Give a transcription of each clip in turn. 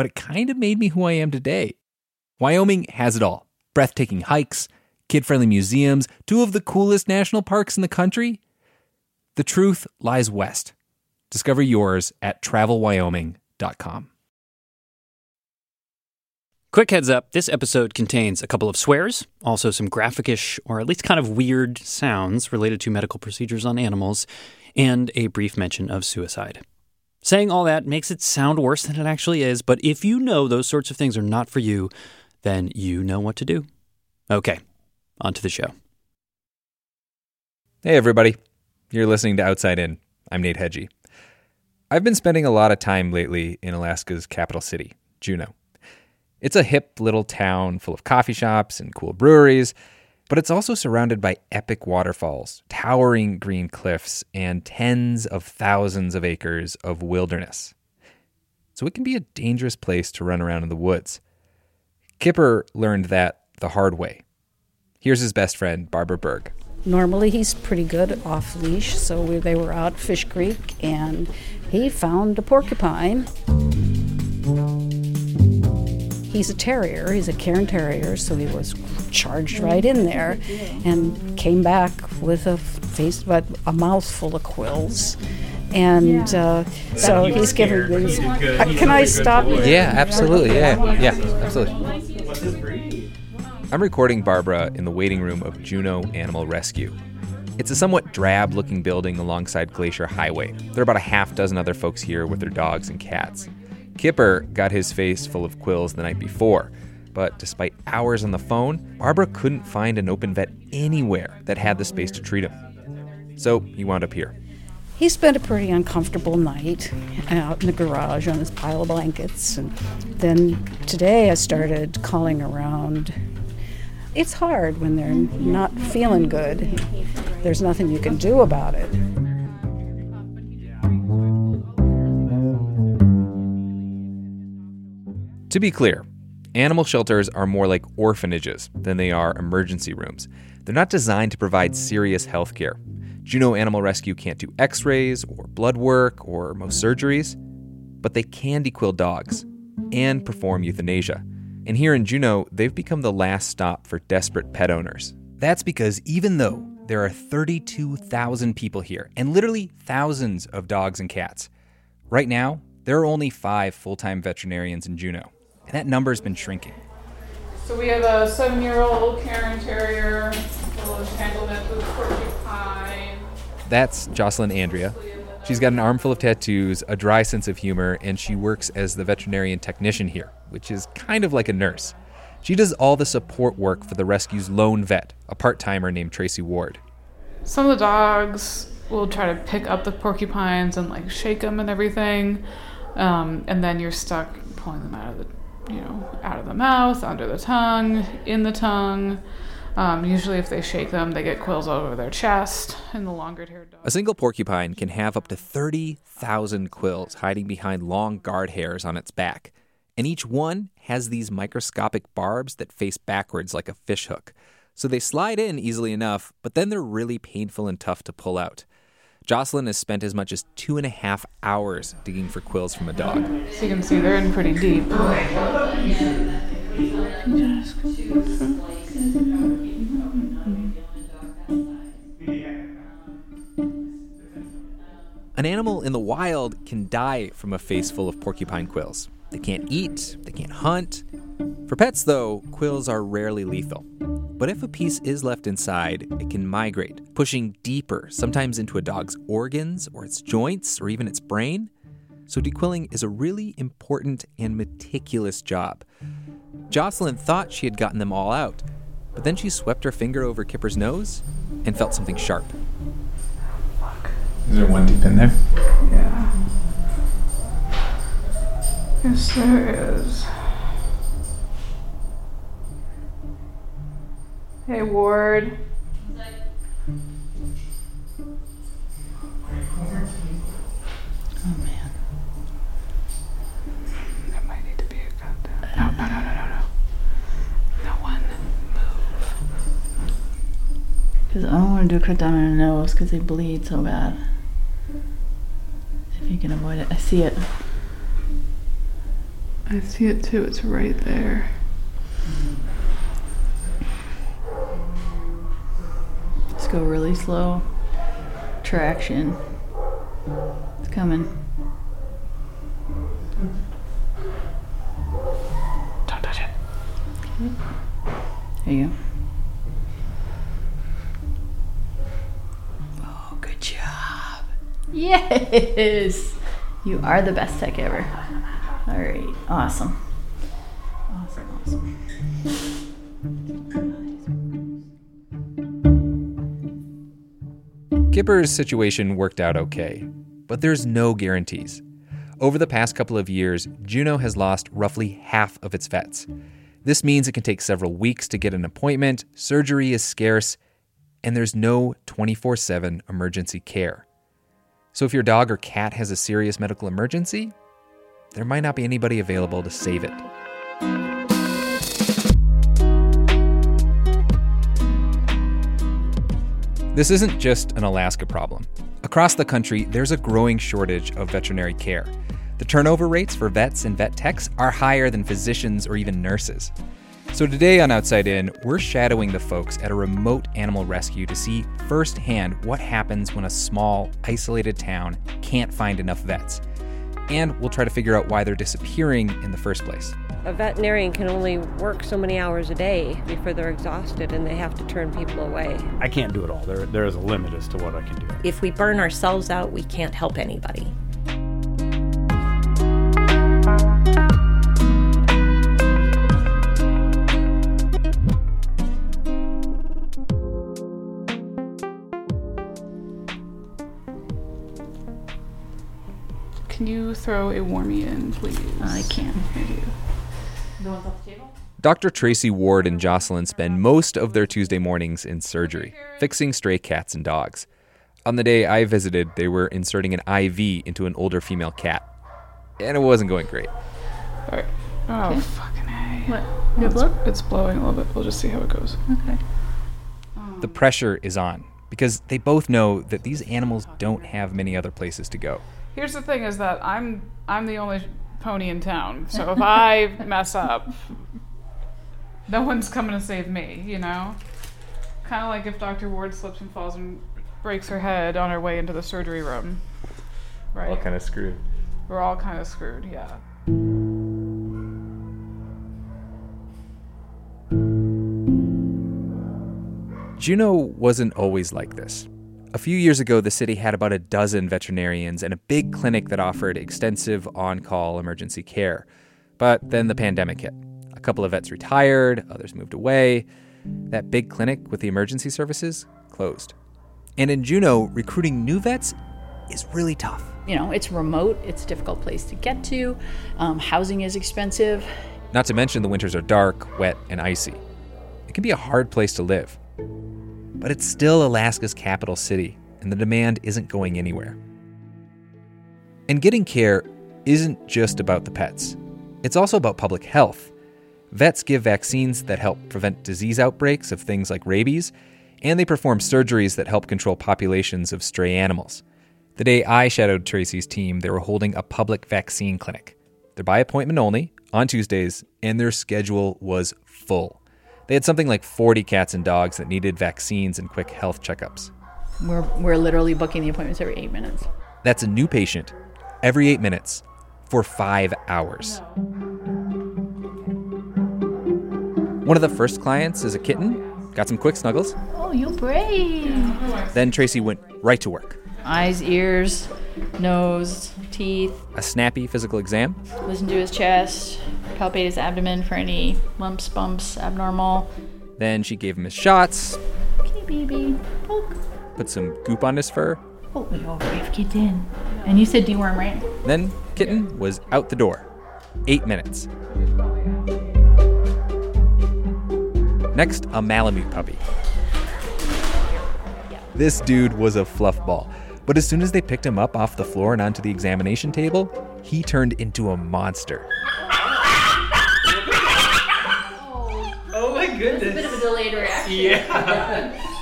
but it kind of made me who I am today. Wyoming has it all breathtaking hikes, kid friendly museums, two of the coolest national parks in the country. The truth lies west. Discover yours at travelwyoming.com. Quick heads up this episode contains a couple of swears, also some graphicish or at least kind of weird sounds related to medical procedures on animals, and a brief mention of suicide. Saying all that makes it sound worse than it actually is, but if you know those sorts of things are not for you, then you know what to do. Okay, on to the show. Hey, everybody. You're listening to Outside In. I'm Nate Hegyi. I've been spending a lot of time lately in Alaska's capital city, Juneau. It's a hip little town full of coffee shops and cool breweries, but it's also surrounded by epic waterfalls, towering green cliffs, and tens of thousands of acres of wilderness. So it can be a dangerous place to run around in the woods. Kipper learned that the hard way. Here's his best friend, Barbara Berg. Normally, he's pretty good off leash, so we, they were out Fish Creek and he found a porcupine. He's a terrier, he's a Cairn Terrier, so he was charged right in there and came back with a face, but a mouthful of quills. And uh, so he's giving these. Uh, can I stop? Yeah, absolutely. Yeah, yeah, absolutely. I'm recording Barbara in the waiting room of Juneau Animal Rescue. It's a somewhat drab looking building alongside Glacier Highway. There are about a half dozen other folks here with their dogs and cats. Kipper got his face full of quills the night before, but despite hours on the phone, Barbara couldn't find an open vet anywhere that had the space to treat him. So he wound up here. He spent a pretty uncomfortable night out in the garage on his pile of blankets. And then today I started calling around. It's hard when they're not feeling good. There's nothing you can do about it. To be clear, animal shelters are more like orphanages than they are emergency rooms. They're not designed to provide serious health care. Juneau Animal Rescue can't do x rays or blood work or most surgeries, but they can dequill dogs and perform euthanasia. And here in Juneau, they've become the last stop for desperate pet owners. That's because even though there are 32,000 people here and literally thousands of dogs and cats, right now, there are only five full time veterinarians in Juneau and that number has been shrinking. So we have a seven-year-old Cairn Terrier, entanglement with porcupine. That's Jocelyn Andrea. She's got an armful of tattoos, a dry sense of humor, and she works as the veterinarian technician here, which is kind of like a nurse. She does all the support work for the rescue's lone vet, a part timer named Tracy Ward. Some of the dogs will try to pick up the porcupines and like shake them and everything, um, and then you're stuck pulling them out of the, you know, out of the mouth, under the tongue, in the tongue. Um, usually, if they shake them, they get quills all over their chest. And the longer-haired dogs. A single porcupine can have up to 30,000 quills hiding behind long guard hairs on its back. And each one has these microscopic barbs that face backwards like a fishhook. So they slide in easily enough, but then they're really painful and tough to pull out. Jocelyn has spent as much as two and a half hours digging for quills from a dog. So you can see they're in pretty deep. An animal in the wild can die from a face full of porcupine quills. They can't eat, they can't hunt. For pets, though, quills are rarely lethal. But if a piece is left inside, it can migrate, pushing deeper, sometimes into a dog's organs or its joints or even its brain. So, dequilling is a really important and meticulous job. Jocelyn thought she had gotten them all out, but then she swept her finger over Kipper's nose and felt something sharp. Is there one deep in there? Yeah. Yes, there is. Hey, Ward. Oh man. There might need to be a cut there. No, no, no, no, no, no. No one move. Because I don't want to do a cut down on her nose because they bleed so bad. If you can avoid it. I see it. I see it too. It's right there. Just go really slow. Traction. It's coming. Don't touch it. There you go. Oh, good job. Yes! You are the best tech ever. All right. Awesome, Kipper's situation worked out okay, but there's no guarantees. Over the past couple of years, Juneau has lost roughly half of its vets. This means it can take several weeks to get an appointment, surgery is scarce, and there's no 24 7 emergency care. So if your dog or cat has a serious medical emergency, there might not be anybody available to save it. This isn't just an Alaska problem. Across the country, there's a growing shortage of veterinary care. The turnover rates for vets and vet techs are higher than physicians or even nurses. So today on Outside In, we're shadowing the folks at a remote animal rescue to see firsthand what happens when a small, isolated town can't find enough vets. And we'll try to figure out why they're disappearing in the first place. A veterinarian can only work so many hours a day before they're exhausted and they have to turn people away. I can't do it all. There, there is a limit as to what I can do. If we burn ourselves out, we can't help anybody. Can you throw a warmie in, please? I can. Thank you. Dr. Tracy Ward and Jocelyn spend most of their Tuesday mornings in surgery, fixing stray cats and dogs. On the day I visited, they were inserting an IV into an older female cat, and it wasn't going great. All right. Oh, Okay. fucking A. What? Oh, Good it's, it's blowing a little bit. We'll just see how it goes. Okay. The pressure is on because they both know that these animals don't have many other places to go. Here's the thing: is that I'm I'm the only pony in town. So if I mess up, no one's coming to save me. You know, kind of like if Dr. Ward slips and falls and breaks her head on her way into the surgery room. Right. All kind of screwed. We're all kind of screwed. Yeah. Juneau wasn't always like this. A few years ago, the city had about a dozen veterinarians and a big clinic that offered extensive on call emergency care. But then the pandemic hit. A couple of vets retired, others moved away. That big clinic with the emergency services closed. And in Juneau, recruiting new vets is really tough. You know, it's remote, it's a difficult place to get to, um, housing is expensive. Not to mention the winters are dark, wet, and icy. It can be a hard place to live. But it's still Alaska's capital city, and the demand isn't going anywhere. And getting care isn't just about the pets, it's also about public health. Vets give vaccines that help prevent disease outbreaks of things like rabies, and they perform surgeries that help control populations of stray animals. The day I shadowed Tracy's team, they were holding a public vaccine clinic. They're by appointment only on Tuesdays, and their schedule was full. They had something like 40 cats and dogs that needed vaccines and quick health checkups. We're, we're literally booking the appointments every eight minutes. That's a new patient every eight minutes for five hours. One of the first clients is a kitten, got some quick snuggles. Oh, you're brave. Then Tracy went right to work. Eyes, ears, nose, teeth. A snappy physical exam. Listen to his chest, palpate his abdomen for any lumps, bumps, abnormal. Then she gave him his shots, Okay, baby. Poke. put some goop on his fur. Oh, you're brave kitten. And you said deworm, right? Then kitten was out the door. Eight minutes. Next, a Malamute puppy. This dude was a fluff ball. But as soon as they picked him up off the floor and onto the examination table, he turned into a monster. Oh my goodness. Bit of a delayed reaction. Yeah.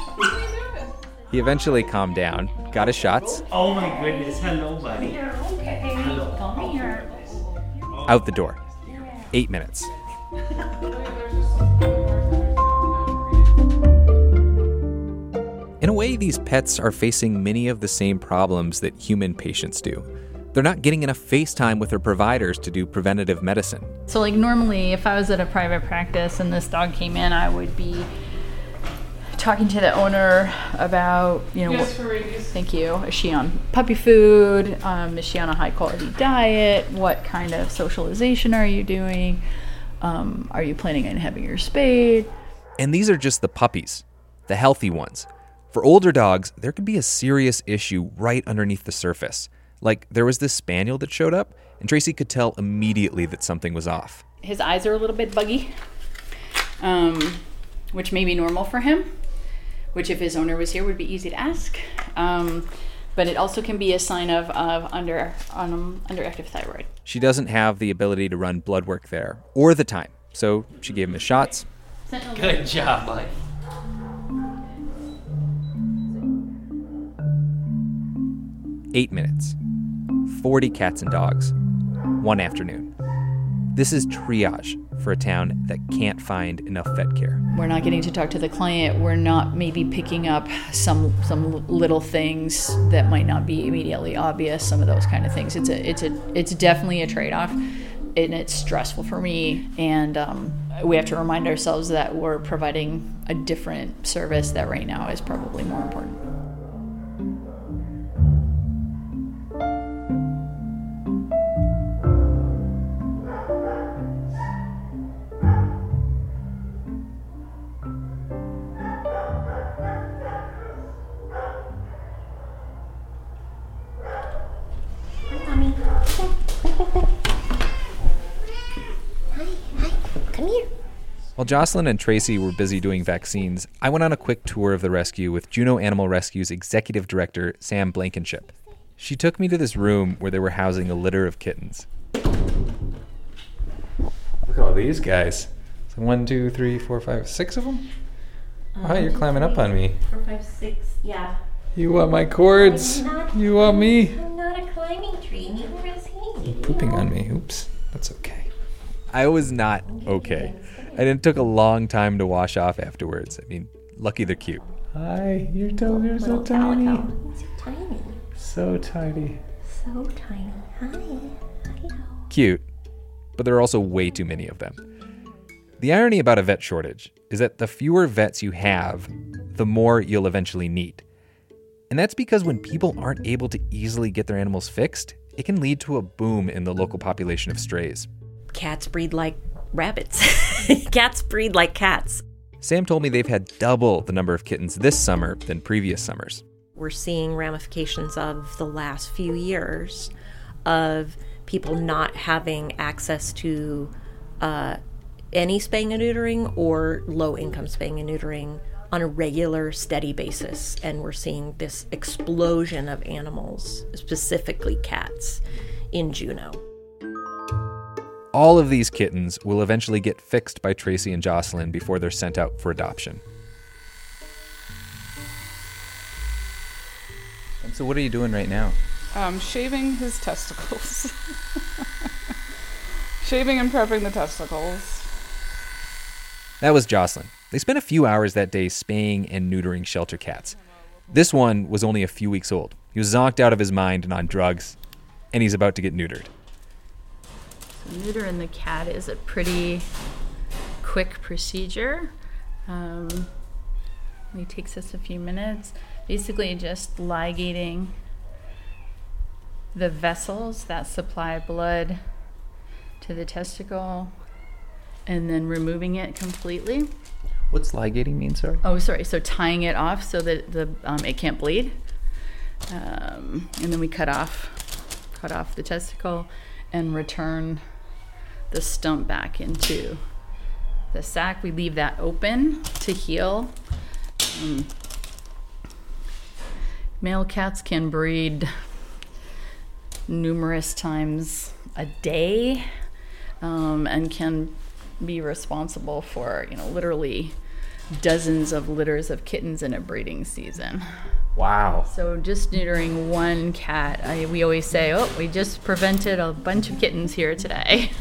He eventually calmed down, got his shots, oh, oh my goodness. Hello, buddy. Okay. Come oh, here. out the door. Eight minutes. In a way, these pets are facing many of the same problems that human patients do. They're not getting enough face time with their providers to do preventative medicine. So, like, normally, if I was at a private practice and this dog came in, I would be talking to the owner about, you know, Yes, what, for thank you. Is she on puppy food? Um, is she on a high quality diet? What kind of socialization are you doing? Um, are you planning on having your spayed? And these are just the puppies, the healthy ones. For older dogs, there could be a serious issue right underneath the surface. Like there was this spaniel that showed up, and Tracy could tell immediately that something was off. His eyes are a little bit buggy, um, which may be normal for him, which if his owner was here would be easy to ask. Um, but it also can be a sign of, of under um, underactive thyroid. She doesn't have the ability to run blood work there or the time, so she gave him his shots. Good job, bud. Eight minutes. 40 cats and dogs. One afternoon. This is triage for a town that can't find enough vet care. We're not getting to talk to the client. We're not maybe picking up some some little things that might not be immediately obvious. Some of those kind of things. It's a it's a it's definitely a trade off, and it's stressful for me. And um, we have to remind ourselves that we're providing a different service that right now is probably more important. Jocelyn and Tracy were busy doing vaccines, I went on a quick tour of the rescue with Juneau Animal Rescue's executive director, Sam Blankenship. She took me to this room where they were housing a litter of kittens. Look at all these guys. So one, two, three, four, five, six of them? Oh, you're um, climbing up on me. Four, five, six. Yeah. You want my cords? You want me? I'm not a climbing tree. Neither is he. Pooping on me. Oops. That's okay. I was not okay. And it took a long time to wash off afterwards. I mean, lucky they're cute. Hi, your toes are so Little tiny. So tiny. So tiny. So tiny. Hi. Hello. Cute, but there are also way too many of them. The irony about a vet shortage is that the fewer vets you have, the more you'll eventually need. And that's because when people aren't able to easily get their animals fixed, it can lead to a boom in the local population of strays. Cats breed like rabbits. cats breed like cats. Sam told me they've had double the number of kittens this summer than previous summers. We're seeing ramifications of the last few years of people not having access to uh, any spaying and neutering or low income spaying and neutering on a regular, steady basis. And we're seeing this explosion of animals, specifically cats, in Juneau. All of these kittens will eventually get fixed by Tracy and Jocelyn before they're sent out for adoption. And so, what are you doing right now? Um, shaving his testicles. shaving and prepping the testicles. That was Jocelyn. They spent a few hours that day spaying and neutering shelter cats. This one was only a few weeks old. He was zonked out of his mind and on drugs, and he's about to get neutered. Neutering the cat is a pretty quick procedure. Um, it takes us a few minutes. Basically, just ligating the vessels that supply blood to the testicle and then removing it completely. What's ligating mean, sorry? Oh, sorry. So tying it off so that the um, it can't bleed, um, and then we cut off, cut off the testicle, and return the stump back into the sac. We leave that open to heal. Um, male cats can breed numerous times a day, um, and can be responsible for, you know, literally dozens of litters of kittens in a breeding season. Wow. So just neutering one cat, I, we always say, oh, we just prevented a bunch of kittens here today.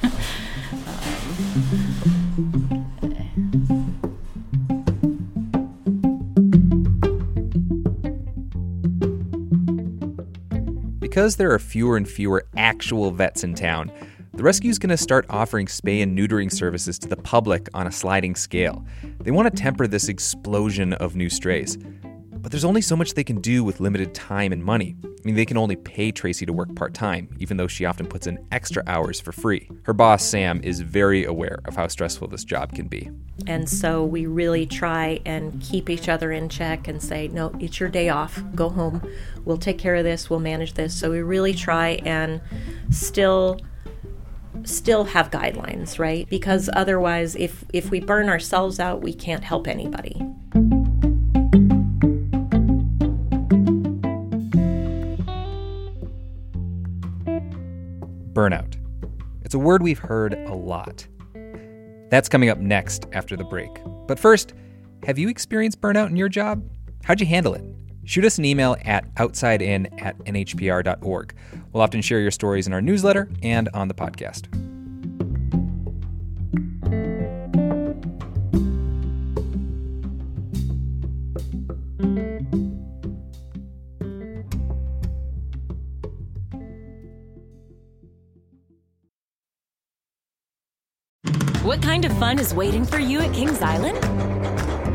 Because there are fewer and fewer actual vets in town, the rescue is going to start offering spay and neutering services to the public on a sliding scale. They want to temper this explosion of new strays. But there's only so much they can do with limited time and money. I mean, they can only pay Tracy to work part time, even though she often puts in extra hours for free. Her boss, Sam, is very aware of how stressful this job can be. And so we really try and keep each other in check and say, no, it's your day off. Go home. We'll take care of this. We'll manage this. So we really try and still still have guidelines, right? Because otherwise if if we burn ourselves out, we can't help anybody. Burnout. It's a word we've heard a lot. That's coming up next after the break. But first, have you experienced burnout in your job? How'd you handle it? Shoot us an email at outsidein at nhpr.org. We'll often share your stories in our newsletter and on the podcast. What kind of fun is waiting for you at Kings Island?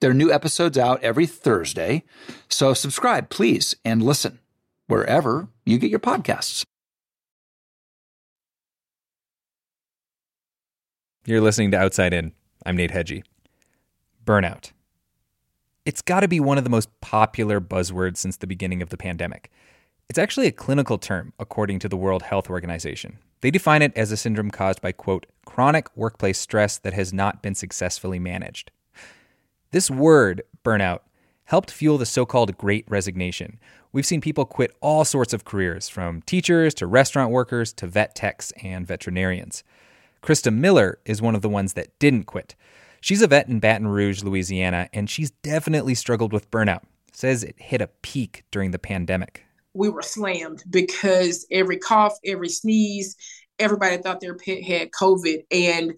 There are new episodes out every Thursday. So subscribe, please, and listen wherever you get your podcasts. You're listening to Outside In. I'm Nate Hegyi. Burnout. It's got to be one of the most popular buzzwords since the beginning of the pandemic. It's actually a clinical term, according to the World Health Organization. They define it as a syndrome caused by, quote, chronic workplace stress that has not been successfully managed. This word, burnout, helped fuel the so called great resignation. We've seen people quit all sorts of careers, from teachers to restaurant workers to vet techs and veterinarians. Krista Miller is one of the ones that didn't quit. She's a vet in Baton Rouge, Louisiana, and she's definitely struggled with burnout. Says it hit a peak during the pandemic. We were slammed because every cough, every sneeze, everybody thought their pet had COVID. And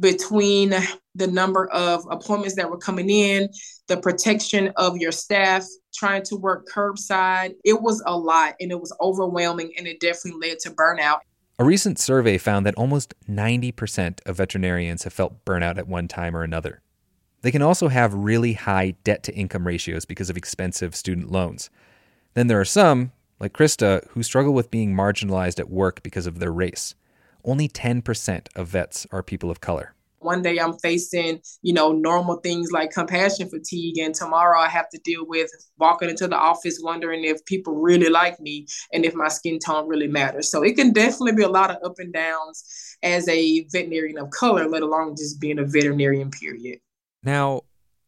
between the number of appointments that were coming in, the protection of your staff, trying to work curbside, it was a lot and it was overwhelming and it definitely led to burnout. A recent survey found that almost 90% of veterinarians have felt burnout at one time or another. They can also have really high debt to income ratios because of expensive student loans. Then there are some, like Krista, who struggle with being marginalized at work because of their race. Only 10% of vets are people of color. One day I'm facing, you know, normal things like compassion fatigue, and tomorrow I have to deal with walking into the office wondering if people really like me and if my skin tone really matters. So it can definitely be a lot of up and downs as a veterinarian of color, let alone just being a veterinarian, period. Now,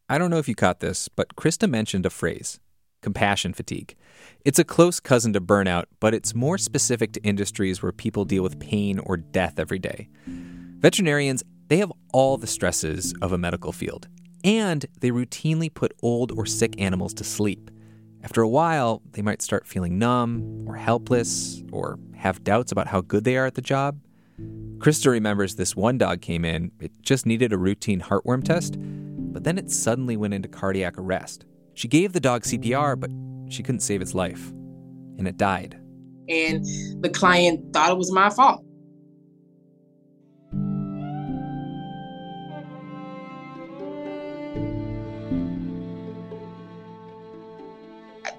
I don't know if you caught this, but Krista mentioned a phrase compassion fatigue. It's a close cousin to burnout, but it's more specific to industries where people deal with pain or death every day. Veterinarians, they have all the stresses of a medical field, and they routinely put old or sick animals to sleep. After a while, they might start feeling numb or helpless or have doubts about how good they are at the job. Krista remembers this one dog came in, it just needed a routine heartworm test, but then it suddenly went into cardiac arrest. She gave the dog CPR, but she couldn't save its life, and it died. And the client thought it was my fault.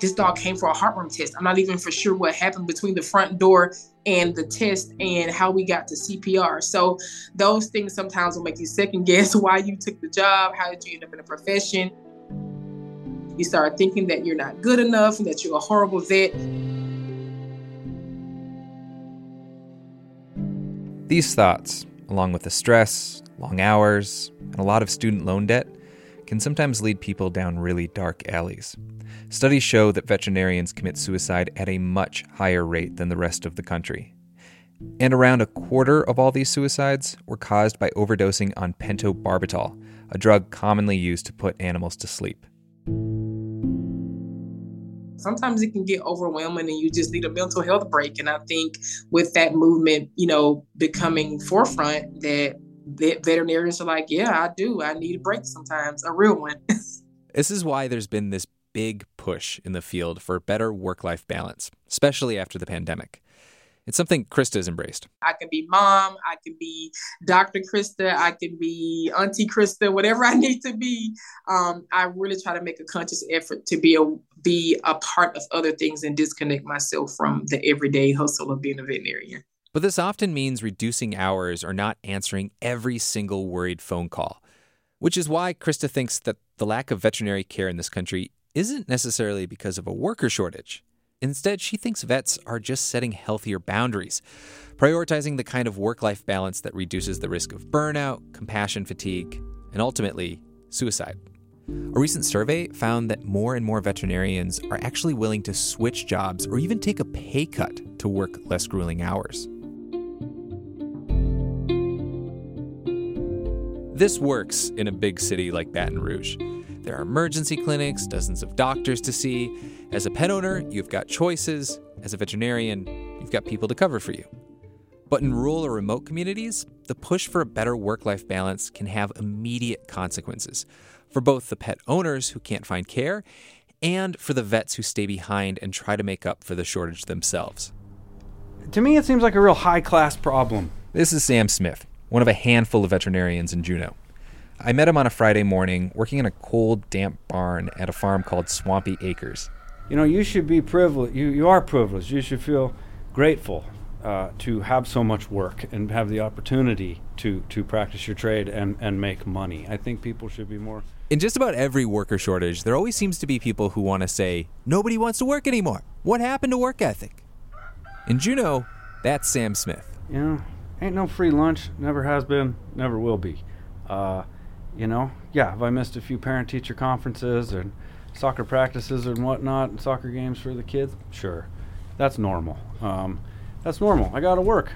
this dog came for a heartworm test. I'm not even for sure what happened between the front door and the test and how we got to CPR. So those things sometimes will make you second guess why you took the job, how did you end up in a profession. You start thinking that you're not good enough and that you're a horrible vet. These thoughts, along with the stress, long hours, and a lot of student loan debt, can sometimes lead people down really dark alleys. Studies show that veterinarians commit suicide at a much higher rate than the rest of the country. And around a quarter of all these suicides were caused by overdosing on pentobarbital, a drug commonly used to put animals to sleep. Sometimes it can get overwhelming and you just need a mental health break. And I think with that movement, you know, becoming forefront, that veterinarians are like, yeah, I do. I need a break sometimes, a real one. this is why there's been this big push in the field for better work life balance, especially after the pandemic. It's something Krista has embraced. I can be mom, I can be Dr. Krista, I can be Auntie Krista, whatever I need to be. Um, I really try to make a conscious effort to be a be a part of other things and disconnect myself from the everyday hustle of being a veterinarian. But this often means reducing hours or not answering every single worried phone call, which is why Krista thinks that the lack of veterinary care in this country isn't necessarily because of a worker shortage. Instead, she thinks vets are just setting healthier boundaries, prioritizing the kind of work life balance that reduces the risk of burnout, compassion fatigue, and ultimately, suicide. A recent survey found that more and more veterinarians are actually willing to switch jobs or even take a pay cut to work less grueling hours. This works in a big city like Baton Rouge. There are emergency clinics, dozens of doctors to see. As a pet owner, you've got choices. As a veterinarian, you've got people to cover for you. But in rural or remote communities, the push for a better work life balance can have immediate consequences for both the pet owners who can't find care and for the vets who stay behind and try to make up for the shortage themselves. To me, it seems like a real high class problem. This is Sam Smith one of a handful of veterinarians in Juneau. I met him on a Friday morning working in a cold, damp barn at a farm called Swampy Acres. You know, you should be privileged. You, you are privileged. You should feel grateful uh, to have so much work and have the opportunity to to practice your trade and and make money. I think people should be more. In just about every worker shortage, there always seems to be people who want to say, nobody wants to work anymore. What happened to work ethic? In Juneau, that's Sam Smith. You know, ain't no free lunch. Never has been. Never will be. Uh, you know, yeah. Have I missed a few parent-teacher conferences and soccer practices and whatnot, and soccer games for the kids? Sure, that's normal. Um, that's normal. I gotta work.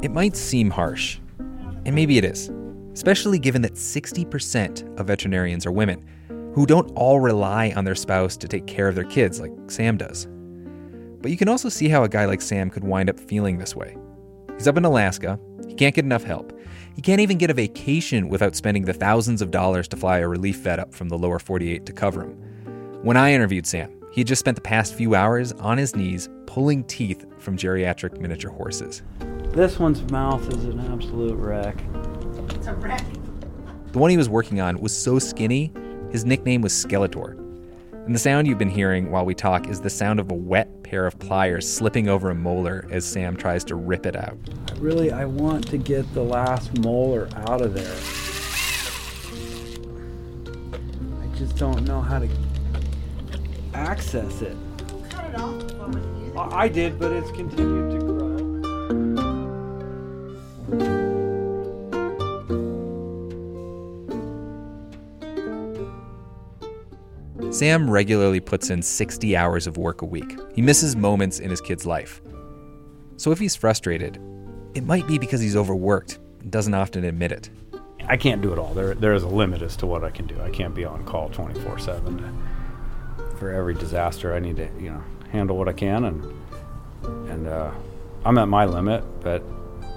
It might seem harsh, and maybe it is, especially given that 60% of veterinarians are women who don't all rely on their spouse to take care of their kids like Sam does. But you can also see how a guy like Sam could wind up feeling this way. He's up in Alaska, he can't get enough help. He can't even get a vacation without spending the thousands of dollars to fly a relief vet up from the lower 48 to cover him. When I interviewed Sam, he had just spent the past few hours on his knees pulling teeth from geriatric miniature horses. This one's mouth is an absolute wreck. It's a wreck. The one he was working on was so skinny, his nickname was Skeletor. And the sound you've been hearing while we talk is the sound of a wet pair of pliers slipping over a molar as Sam tries to rip it out. Really, I want to get the last molar out of there. I just don't know how to access it. Cut it off before we use it. I I did, but it's continued to grow. Sam regularly puts in 60 hours of work a week. He misses moments in his kid's life. So if he's frustrated, it might be because he's overworked and doesn't often admit it. I can't do it all. There, there is a limit as to what I can do. I can't be on call 24 7. For every disaster, I need to, you know, handle what I can, and and uh, I'm at my limit, but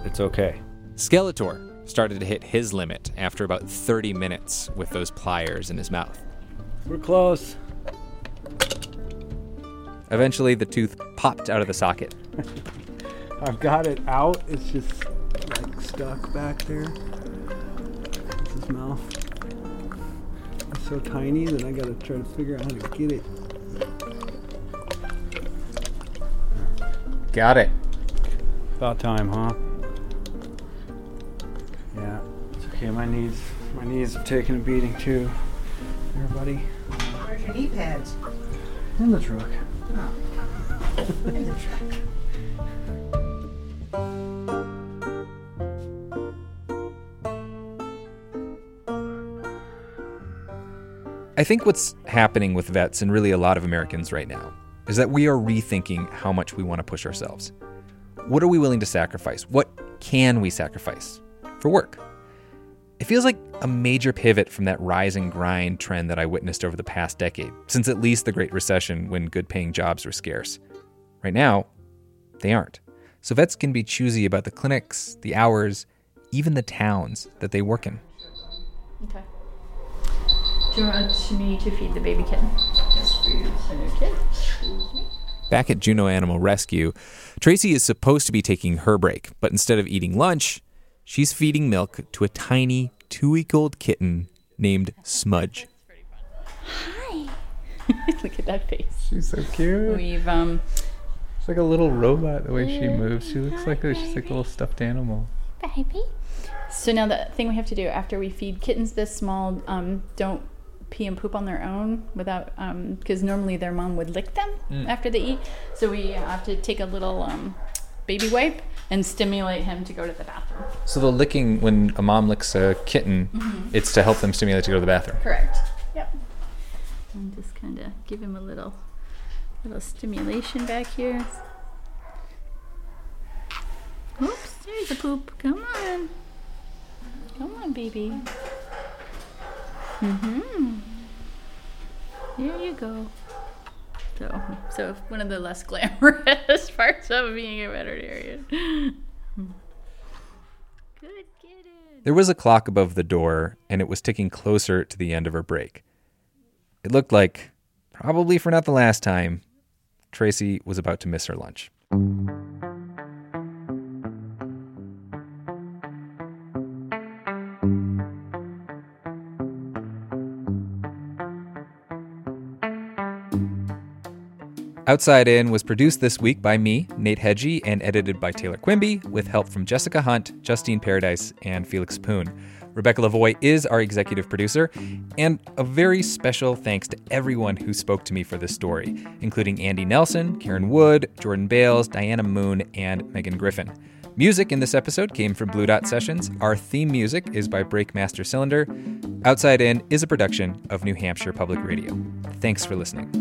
it's okay. Skeletor started to hit his limit after about 30 minutes with those pliers in his mouth. We're close. Eventually, the tooth popped out of the socket. I've got it out. It's just like stuck back there. It's his mouth. It's so tiny that I gotta try to figure out how to get it. Got it. About time, huh? Yeah. It's okay. My knees, my knees are taking a beating too. There, buddy. Where's your knee pads? In the truck. Oh. In the truck. I think what's happening with vets and really a lot of Americans right now is that we are rethinking how much we want to push ourselves. What are we willing to sacrifice? What can we sacrifice for work? It feels like a major pivot from that rise and grind trend that I witnessed over the past decade, since at least the Great Recession when good paying jobs were scarce. Right now, they aren't. So vets can be choosy about the clinics, the hours, even the towns that they work in. Okay. Do you want me to feed the baby kitten? Yes, please. Okay. Excuse me. Back at Juneau Animal Rescue, Tracy is supposed to be taking her break, but instead of eating lunch, she's feeding milk to a tiny two week old kitten named Smudge. Hi. Look at that face. She's so cute. We've um It's like a little robot the way she moves. She looks like a, she's like a little stuffed animal. baby. So now the thing we have to do after we feed kittens this small, um, don't pee and poop on their own without, because normally their mom would lick them Mm. after they eat. So we have to take a little um, baby wipe and stimulate him to go to the bathroom. So the licking, when a mom licks a kitten, Mhm. it's to help them stimulate to go to the bathroom. Correct. Yep. And just kind of give him a little, little stimulation back here. Oops, there's a poop. Come on. Come on, baby. Mm-hmm. There you go. So, so one of the less glamorous parts of being a veterinarian. Good kitten. There was a clock above the door, and it was ticking closer to the end of her break. It looked like, probably for not the last time, Tracy was about to miss her lunch. Outside In was produced this week by me, Nate Hegyi, and edited by Taylor Quimby, with help from Jessica Hunt, Justine Paradise, and Felix Poon. Rebecca Lavoie is our executive producer, and a very special thanks to everyone who spoke to me for this story, including Andy Nelson, Karen Wood, Jordan Bales, Diana Moon, and Megan Griffin. Music in this episode came from Blue Dot Sessions. Our theme music is by Breakmaster Cylinder. Outside In is a production of New Hampshire Public Radio. Thanks for listening.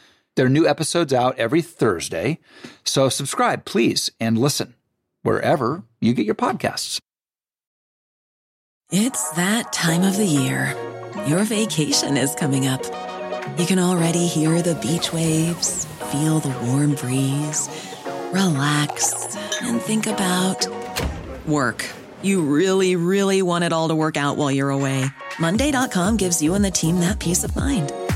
There are new episodes out every Thursday. So subscribe, please, and listen wherever you get your podcasts. It's that time of the year. Your vacation is coming up. You can already hear the beach waves, feel the warm breeze, relax, and think about work. You really, really want it all to work out while you're away. Monday.com gives you and the team that peace of mind.